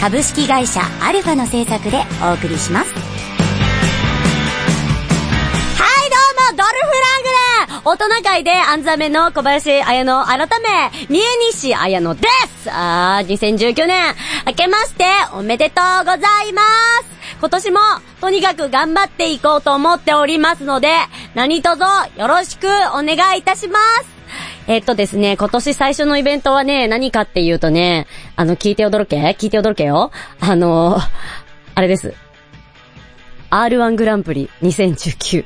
株式会社アルファの制作でお送りします。はい、どうも、ドルフラングレー大人会でアンザメの小林彩乃改め、三重西彩乃です。あー、2019年、明けましておめでとうございます。今年も、とにかく頑張っていこうと思っておりますので、何卒よろしくお願いいたします。えっとですね、今年最初のイベントはね、何かっていうとね、あの、聞いて驚け？聞いて驚けよ？あの、あれです。R1 グランプリ2019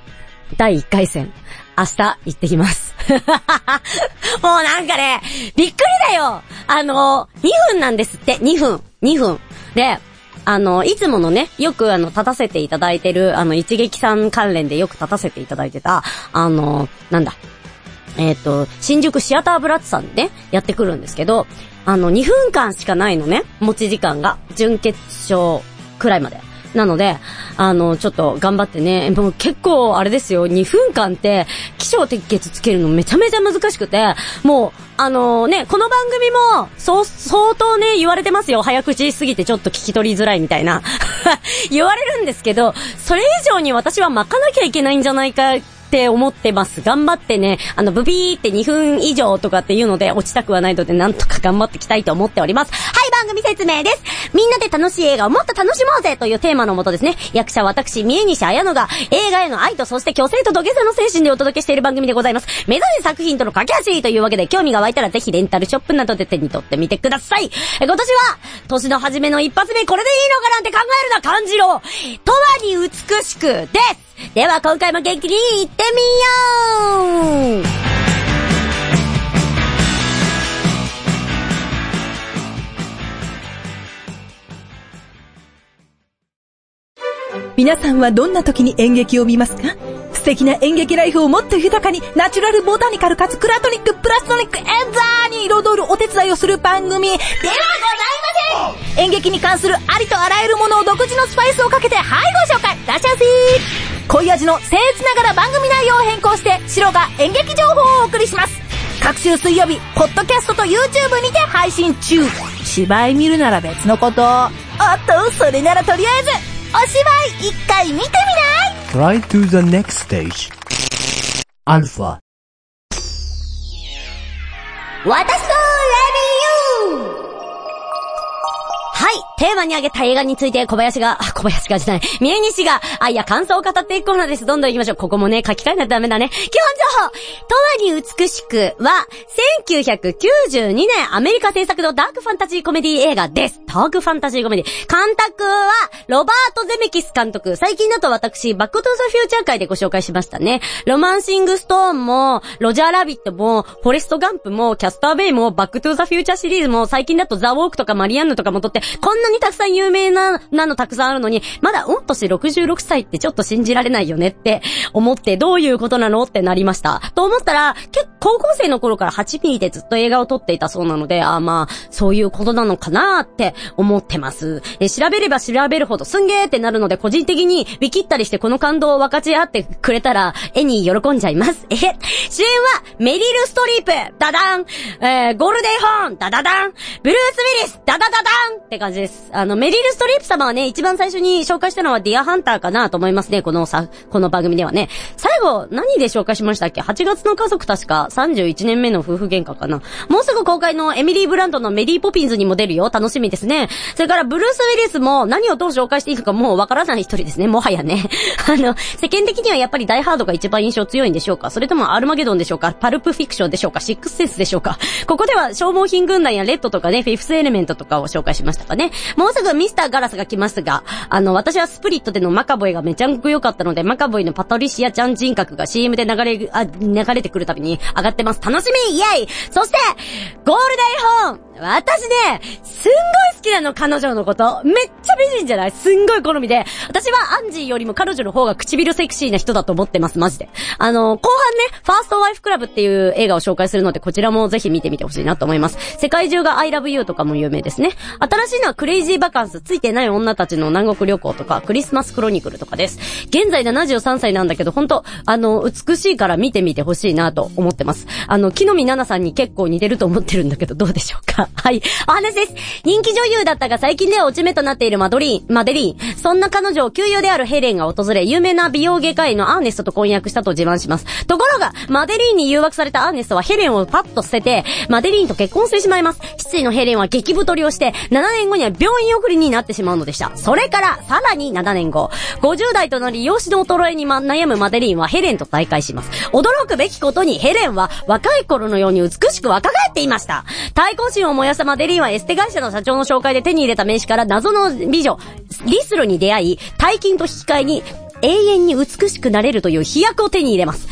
第1回戦。明日行ってきます。もうなんかね、びっくりだよあの、2分なんですって、2分、2分。で、あの、いつものね、よくあの、立たせていただいてる、あの、一撃さん関連でよく立たせていただいてた、あの、なんだ、えっ、と、新宿シアターブラッツさんで、ね、やってくるんですけど、あの、2分間しかないのね、持ち時間が。準決勝くらいまで。なので、あの、ちょっと頑張ってね、もう結構あれですよ、2分間って、気象適結つけるのめちゃめちゃ難しくて、もう、あのね、この番組も、そう、相当ね、言われてますよ。早口すぎてちょっと聞き取りづらいみたいな。言われるんですけど、それ以上に私は巻かなきゃいけないんじゃないか、って思ってます。頑張ってね、あの、ブビーって2分以上とかっていうので落ちたくはないので、なんとか頑張っていきたいと思っております。はい、番組説明です。みんなで楽しい映画をもっと楽しもうぜというテーマのもとですね、役者私、三重西彩乃が映画への愛とそして虚勢と土下座の精神でお届けしている番組でございます。目指せ作品との架け橋というわけで興味が湧いたらぜひレンタルショップなどで手に取ってみてください。え今年は、年の初めの一発目これでいいのかなんて考えるな感じろとわに美しくですでは今回も元気にいってみよう。皆さんはどんな時に演劇を見ますか？素敵な演劇ライフをもっと豊かに、ナチュラルボタニカルかつクラトニックプラストニックエンザーに彩るお手伝いをする番組。ではございません。演劇に関するありとあらゆるものを独自のスパイスをかけて、はいご紹介。いらっしゃい。ませ濃い味の僭越ながら番組内容を変更して、白が演劇情報をお送りします各週水曜日、ポッドキャストと YouTube にて配信中芝居見るなら別のこと。おっと、それならとりあえず、お芝居一回見てみない？Try to the next stage. Alpha. 私のレビューはい。テーマに挙げた映画について小林が、あ、小林がじゃない、三重西が、あ、いや、感想を語っていくコーナーです。どんどん行きましょう。ここもね、書き換えないとダメだね。基本情報永遠に美しくは、1992年アメリカ制作のダークファンタジーコメディ映画です。ダークファンタジーコメディ。監督は、ロバート・ゼメキス監督。最近だと私、バックトゥーザフューチャー回でご紹介しましたね。ロマンシング・ストーンも、ロジャー・ラビットも、フォレスト・ガンプも、キャスト・アウェイも、バックトゥーザフューチャーシリーズも、最近だとザ・ウォークとかマリアンヌとかも撮って、こんなにたくさん有名な、なのたくさんあるのに、まだ御年66歳ってちょっと信じられないよねって思って、どういうことなのってなりました。と思ったら、結構高校生の頃から8ミリでずっと映画を撮っていたそうなので、あまあ、そういうことなのかなって思ってます。え、調べれば調べるほどすんげーってなるので、個人的にウィキったりしてこの感動を分かち合ってくれたら、絵に喜んじゃいます。え、主演は、メリル・ストリープ、ダダン、えー、ゴールデン・ホーン、ダダダン、ブルース・ウィリス、ダダダダンって感じです。あの、メリル・ストリープ様はね、一番最初に紹介したのはディアハンターかなと思いますね、このさ、この番組ではね。最後、何で紹介しましたっけ ?8 月の家族確か31年目の夫婦喧嘩かな。もうすぐ公開のエミリー・ブランドのメリー・ポピンズにも出るよ。楽しみですね。それから、ブルース・ウィリスも何をどう紹介していいのかもうわからない一人ですね。もはやね。あの、世間的にはやっぱりダイハードが一番印象強いんでしょうか？それともアルマゲドンでしょうか？パルプフィクションでしょうか？シックスセンスでしょうか？ここでは消耗品軍団やレッドとかね、フィフスエレメントとかを紹介しましたかね。もうすぐミスターガラスが来ますが、あの、私はスプリットでのマカボイがめちゃくちゃ良かったので、マカボイのパトリシアちゃん人格が CM で流れ、あ、流れてくるたびに上がってます。楽しみイェイそして、ゴールデンホーン私ね、すんごい好きなの、彼女のこと。めっちゃ美人じゃない？すんごい好みで。私はアンジーよりも彼女の方が唇セクシーな人だと思ってます、マジで。あの、後半ね、ファーストワイフクラブっていう映画を紹介するので、こちらもぜひ見てみてほしいなと思います。世界中が I love you とかも有名ですね。新しいのはクレイジーバカンス、ついてない女たちの南国旅行とか、クリスマスクロニクルとかです。現在73歳なんだけど、本当あの、美しいから見てみてほしいなと思ってます。あの、木の実奈々さんに結構似てると思ってるんだけど、どうでしょうか？はい。お話です。人気女優だったが最近では落ち目となっているマドリーン、マデリーン。そんな彼女を旧友であるヘレンが訪れ、有名な美容外科医のアーネストと婚約したと自慢します。ところが、マデリーンに誘惑されたアーネストはヘレンをパッと捨てて、マデリーンと結婚してしまいます。失意のヘレンは激太りをして、7年後には病院送りになってしまうのでした。それから、さらに7年後、50代となり、容姿の衰えに、ま、悩むマデリーンはヘレンと再会します。驚くべきことにヘレンは若い頃のように美しく若返っていました。対抗心をもやさまデリンはエステ会社の社長の紹介で手に入れた名刺から謎の美女、リスルに出会い、大金と引き換えに、永遠に美しくなれるという飛躍を手に入れます。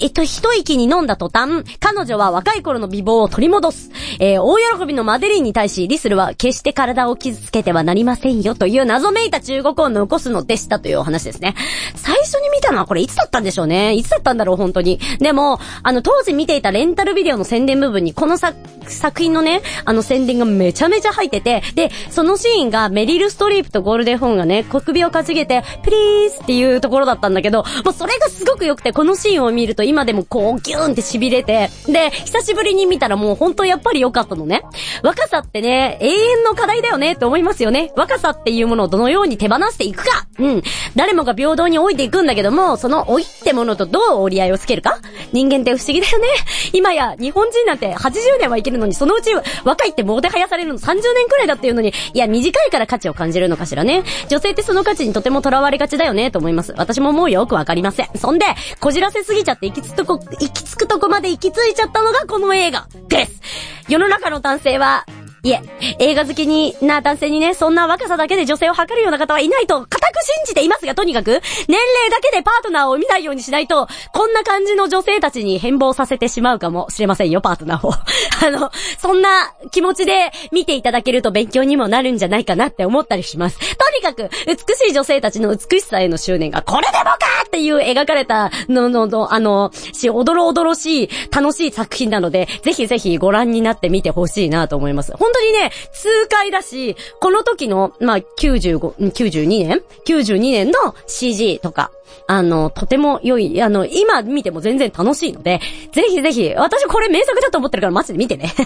えっと、一息に飲んだ途端、彼女は若い頃の美貌を取り戻す。えー大喜びのマデリンに対し、リスルは決して体を傷つけてはなりませんよという謎めいた中国を残すのでしたというお話ですね。最初に見たのはこれいつだったんでしょうね。いつだったんだろう、本当に。でも、あの、当時見ていたレンタルビデオの宣伝部分に、この作、作品のね、あの宣伝がめちゃめちゃ入ってて、で、そのシーンがメリル・ストリープとゴールデンホーンがね、小首をかちげて、プリーズっていういうところだったんだけど、もうそれがすごく良くて、このシーンを見ると今でもこうギューンって痺れて、で、久しぶりに見たらもう本当やっぱり良かったのね。若さってね、永遠の課題だよねって思いますよね。若さっていうものをどのように手放していくか。うん。誰もが平等に老いていくんだけども、その老いってものとどう折り合いをつけるか人間って不思議だよね。今や日本人なんて80年は生きるのに、そのうち若いってもてはやされるの30年くらいだっていうのに、いや短いから価値を感じるのかしらね。女性ってその価値にとても囚われがちだよねと思いいます。私ももうよくわかりません。そんで、こじらせすぎちゃって行き着くとこ、行き着くとこまで行き着いちゃったのがこの映画です。世の中の男性は、いえ、映画好きにな男性にね、そんな若さだけで女性を測るような方はいないと、固く信じていますが、とにかく、年齢だけでパートナーを見ないようにしないと、こんな感じの女性たちに変貌させてしまうかもしれませんよ、パートナーを。あの、そんな気持ちで見ていただけると勉強にもなるんじゃないかなって思ったりします。とにかく、美しい女性たちの美しさへの執念が、これでもかっていう描かれたののの、あの、し、おどろおどろしい、楽しい作品なので、ぜひぜひご覧になってみてほしいなと思います。本当にね、痛快だし、この時の、まあ、95、92年 ?92 年の CG とか、あの、とても良い、あの、今見ても全然楽しいので、ぜひぜひ、私これ名作だと思ってるからマジで見てね。は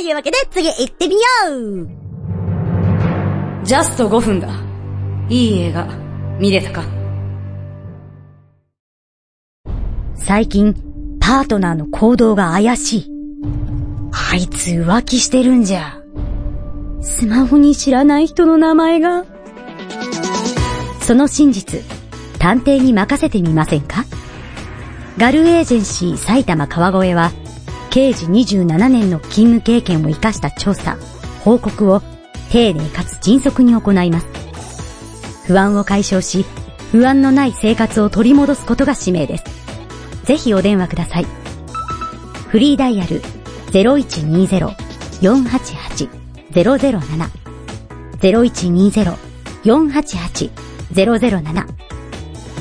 い、というわけで次行ってみようジャスト5分だ。いい映画、見れたか最近、パートナーの行動が怪しい。あいつ浮気してるんじゃ。スマホに知らない人の名前が。その真実、探偵に任せてみませんか？ガルエージェンシー埼玉川越は、刑事27年の勤務経験を活かした調査、報告を丁寧かつ迅速に行います。不安を解消し、不安のない生活を取り戻すことが使命です。ぜひお電話ください。フリーダイヤル0120-488-007 0120-488-007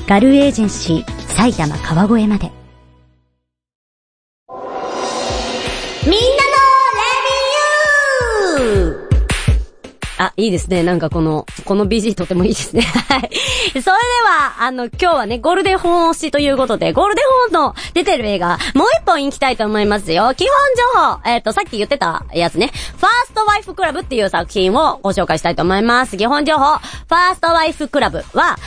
ガルエージェンシー埼玉川越まで。あ、いいですね。なんかこの、この BG とてもいいですね。はい。それでは、あの、今日はね、ゴールデンホーン推しということで、ゴールデンホーンの出てる映画、もう一本行きたいと思いますよ。基本情報、えっ、と、さっき言ってたやつね。ファーストワイフクラブっていう作品をご紹介したいと思います。基本情報、ファーストワイフクラブは、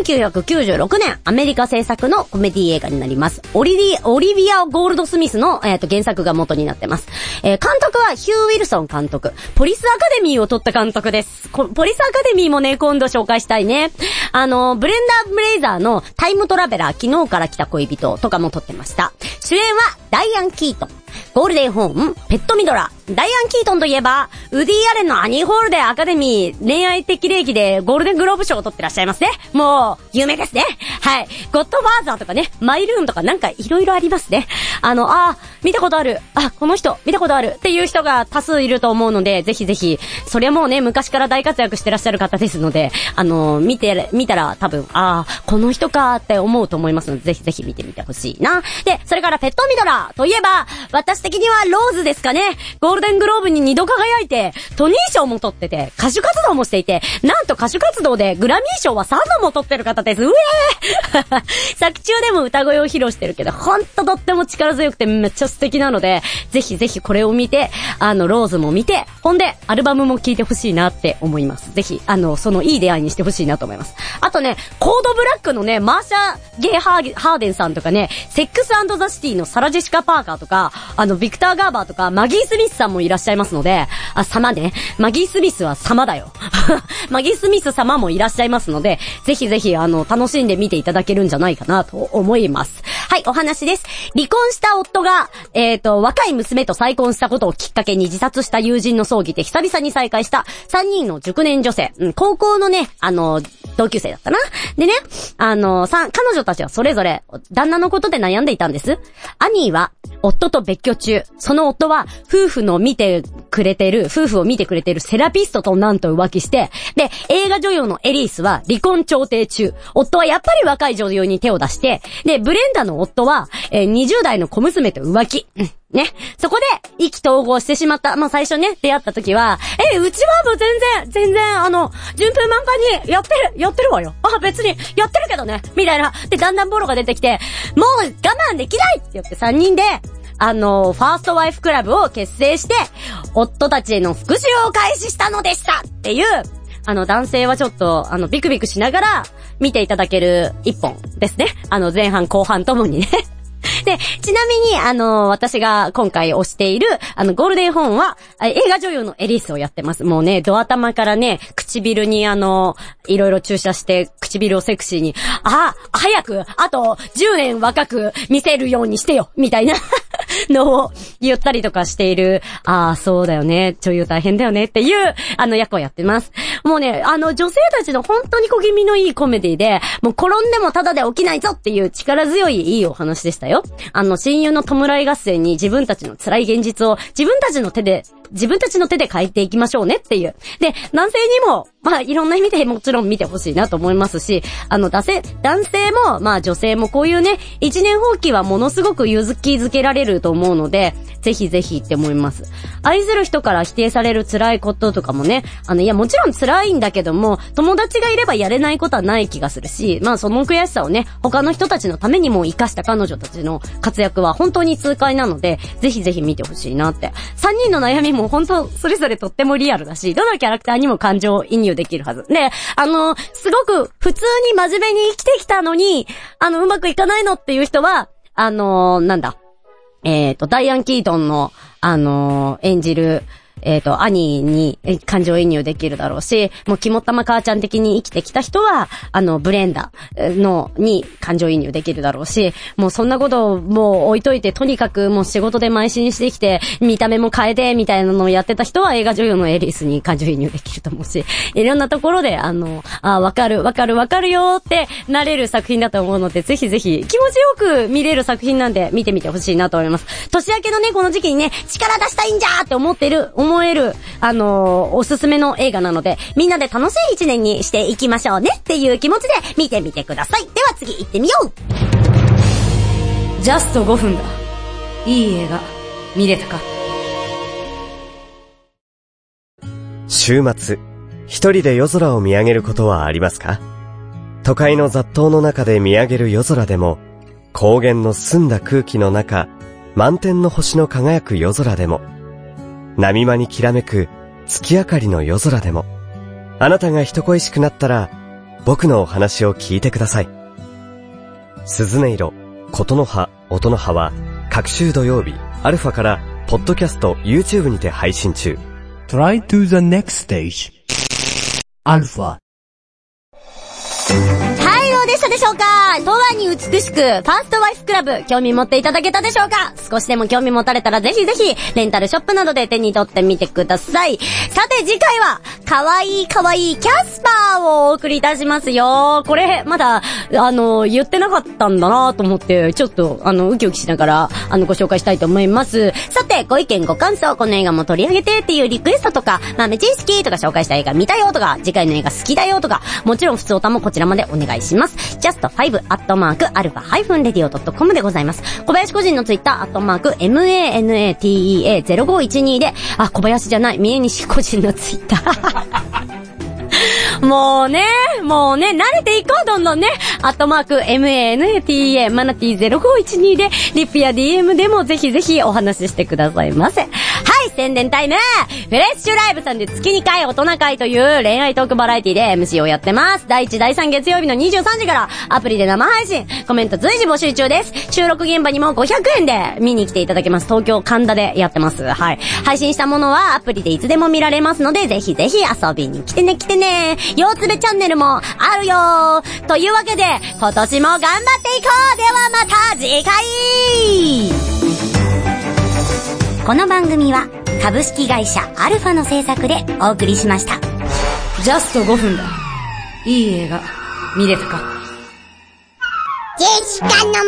1996年、アメリカ制作のコメディ映画になります。オリリ、オリビア・ゴールドスミスの、えっ、と、原作が元になってます。えー監督はヒュー・ウィルソン監督。ポリスアカデミーを撮った監督です。ポリスアカデミーもね、今度紹介したいね。あの、ブレンダン・フレイザーのタイムトラベラー、昨日から来た恋人とかも撮ってました。主演はダイアン・キートン。ゴールディ・ホーン、ベット・ミドラー。ダイアン・キートンといえば、ウディ・アレンのアニー・ホールでアカデミー恋愛的礼儀でゴールデングローブ賞を取ってらっしゃいますね。もう、有名ですね。はい。ゴッドファーザーとかね、マイルーンとかなんかいろいろありますね。あの、あ見たことある。あ、この人、見たことある。っていう人が多数いると思うので、ぜひぜひ、それはもうね、昔から大活躍してらっしゃる方ですので、あの、見て、見たら多分、ああ、この人かって思うと思いますので、ぜひぜひ見てみてほしいな。で、それからペットミドラーといえば、私的にはローズですかね。ゴールデングローブに2度輝いて、トニー賞も取ってて、歌手活動もしていて、なんと歌手活動でグラミー賞は3度も取ってる方です。うえー 作中でも歌声を披露してるけど、ほんととっても力強くてめっちゃ素敵なので、ぜひぜひこれを見て、あの、ローズも見て、ほんで、アルバムも聴いてほしいなって思います。ぜひ、あの、そのいい出会いにしてほしいなと思います。あとね、コードブラックのね、マーシャ・ゲイハーハーデンさんとかね、セックスザ・シティのサラ・ジェシカ・パーカーとか、あの、ビクター・ガーバーとか、マギー・スミスさんもいらっしゃいますので、あ、様ね。マギー・スミスは様だよ。マギー・スミス様もいらっしゃいますので、ぜひぜひ、あの、楽しんで見ていただけるんじゃないかなと思います。はい、お話です。離婚した夫が、えっ、と、若い娘と再婚したことをきっかけに自殺した友人の葬儀で久々に再会した3人の熟年女性。うん、高校のね、あの、同級生だったな。でね、あの、さ、彼女たちはそれぞれ、旦那のことで悩んでいたんです。アニーは、夫と別居中。その夫は、夫婦の見てくれてる、夫婦を見てくれてるセラピストとなんと浮気して、で、映画女優のエリースは離婚調停中。夫はやっぱり若い女優に手を出して、で、ブレンダの夫は、えー20代の小娘と浮気。ね。そこで、意気投合してしまった。まあ、最初ね、出会った時は、え、うちはもう全然、全然、あの、順風満帆にやってる、やってるわよ。あ、別に、やってるけどね。みたいな。で、だんだんボロが出てきて、もう我慢できないって言って3人で、あの、ファーストワイフクラブを結成して、夫たちへの復讐を開始したのでしたっていう、あの、男性はちょっと、あの、ビクビクしながら、見ていただける一本ですね。あの、前半後半ともにね。で、ちなみに、あの、私が今回推している、あの、ゴールデンホーンは、映画女優のエリスをやってます。もうね、ドア玉からね、唇にあの、いろいろ注射して、唇をセクシーに、あ、早く、あと、10年若く見せるようにしてよみたいな のを言ったりとかしている、ああ、そうだよね、女優大変だよねっていう、あの、役をやってます。もうね、あの、女性たちの本当に小気味のいいコメディで、もう転んでもただで起きないぞっていう力強いいいお話でしたよ。あの、親友の弔い合戦に自分たちの辛い現実を自分たちの手で、自分たちの手で変えていきましょうねっていう。で、男性にも、まあ、いろんな意味でもちろん見てほしいなと思いますし、あの、男性、男性も、まあ女性もこういうね、一年放棄はものすごく勇気づけられると思うので、ぜひぜひって思います。愛する人から否定される辛いこととかもね、あの、いや、もちろん辛いんだけども、友達がいればやれないことはない気がするし、まあその悔しさをね、他の人たちのためにも活かした彼女たちの活躍は本当に痛快なので、ぜひぜひ見てほしいなって。三人の悩みも本当それぞれとってもリアルだし、どのキャラクターにも感情移入できるはず。で、あの、すごく普通に真面目に生きてきたのに、あの、うまくいかないのっていう人は、あの、なんだ、えっ、と、ダイアン・キートンの、あの演じる、えっ、と、兄に感情移入できるだろうし、もう肝っ玉母ちゃん的に生きてきた人は、あの、ブレンダーの、に感情移入できるだろうし、もうそんなことをもう置いといて、とにかくもう仕事で邁進してきて、見た目も変えて、みたいなのをやってた人は映画女優のエリスに感情移入できると思うし、いろんなところで、あの、あ、わかる、わかる、わかるよってなれる作品だと思うので、ぜひぜひ気持ちよく見れる作品なんで見てみてほしいなと思います。年明けのね、この時期にね、力出したいんじゃーって思ってる、思える、あのーおすすめの映画なので、みんなで楽しい一年にしていきましょうねっていう気持ちで見てみてください。では次行ってみよう。ジャスト5分だ。いい映画、見れたか。週末、一人で夜空を見上げることはありますか？都会の雑踏の中で見上げる夜空でも、高原の澄んだ空気の中、満天の星の輝く夜空でも、波間にきらめく月明かりの夜空でも、あなたが人恋しくなったら、僕のお話を聞いてください。鈴音色、琴の葉、音の葉は、各週土曜日、アルファから、ポッドキャスト、YouTube にて配信中。Try to the next stage. Alpha. でしたでしょうか？とわに美しく、ファーストワイフクラブ、興味持っていただけたでしょうか？少しでも興味持たれたらぜひぜひ、レンタルショップなどで手に取ってみてください。さて次回は、かわいいかわいいキャスパーをお送りいたしますよ。これ、まだ、あの、言ってなかったんだなと思って、ちょっと、あの、ウキウキしながら、あの、ご紹介したいと思います。さて、ご意見ご感想、この映画も取り上げてっていうリクエストとか、豆知識とか紹介した映画見たよとか、次回の映画好きだよとか、もちろん普通歌もこちらまでお願いします。just5-alpha-radio.com でございます。小林個人のツイッター、アットマーク、manatea0512 で、あ、小林じゃない、三重西個人のツイッター。もうね、もうね、慣れていこう、どんどんね。アットマーク、manata, マナティ0512で、リップや DM でもぜひぜひお話ししてくださいませ。宣伝タイムフレッシュライブさんで月2回大人会という恋愛トークバラエティで MC をやってます。第1、第3月曜日の23時からアプリで生配信、コメント随時募集中です。収録現場にも500円で見に来ていただけます。東京神田でやってます。はい。配信したものはアプリでいつでも見られますので、ぜひぜひ遊びに来てね来てね。腰つべチャンネルもあるよというわけで、今年も頑張っていこうではまた次回この番組は株式会社アルファの制作でお送りしました。ジャスト5分だ。いい映画、見れたかジェシカの豆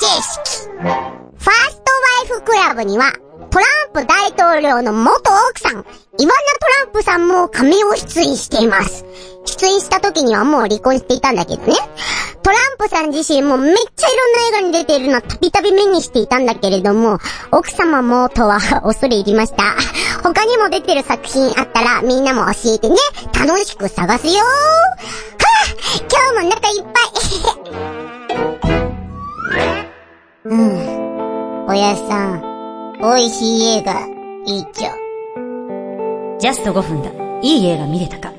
知識。ファーストワイフクラブには、トランプ大統領の元奥さん、イワナ・トランプさんも仮名出演しています。出演した時にはもう離婚していたんだけどね。トランプさん自身もめっちゃいろんな映画に出てるのたびたび目にしていたんだけれども、奥様もとは恐れ入りました。他にも出てる作品あったらみんなも教えてね。楽しく探すよー。はぁ今日も中いっぱい。うん。おやさん、美味しい映画、一丁。ジャスト5分だ。いい映画見れたか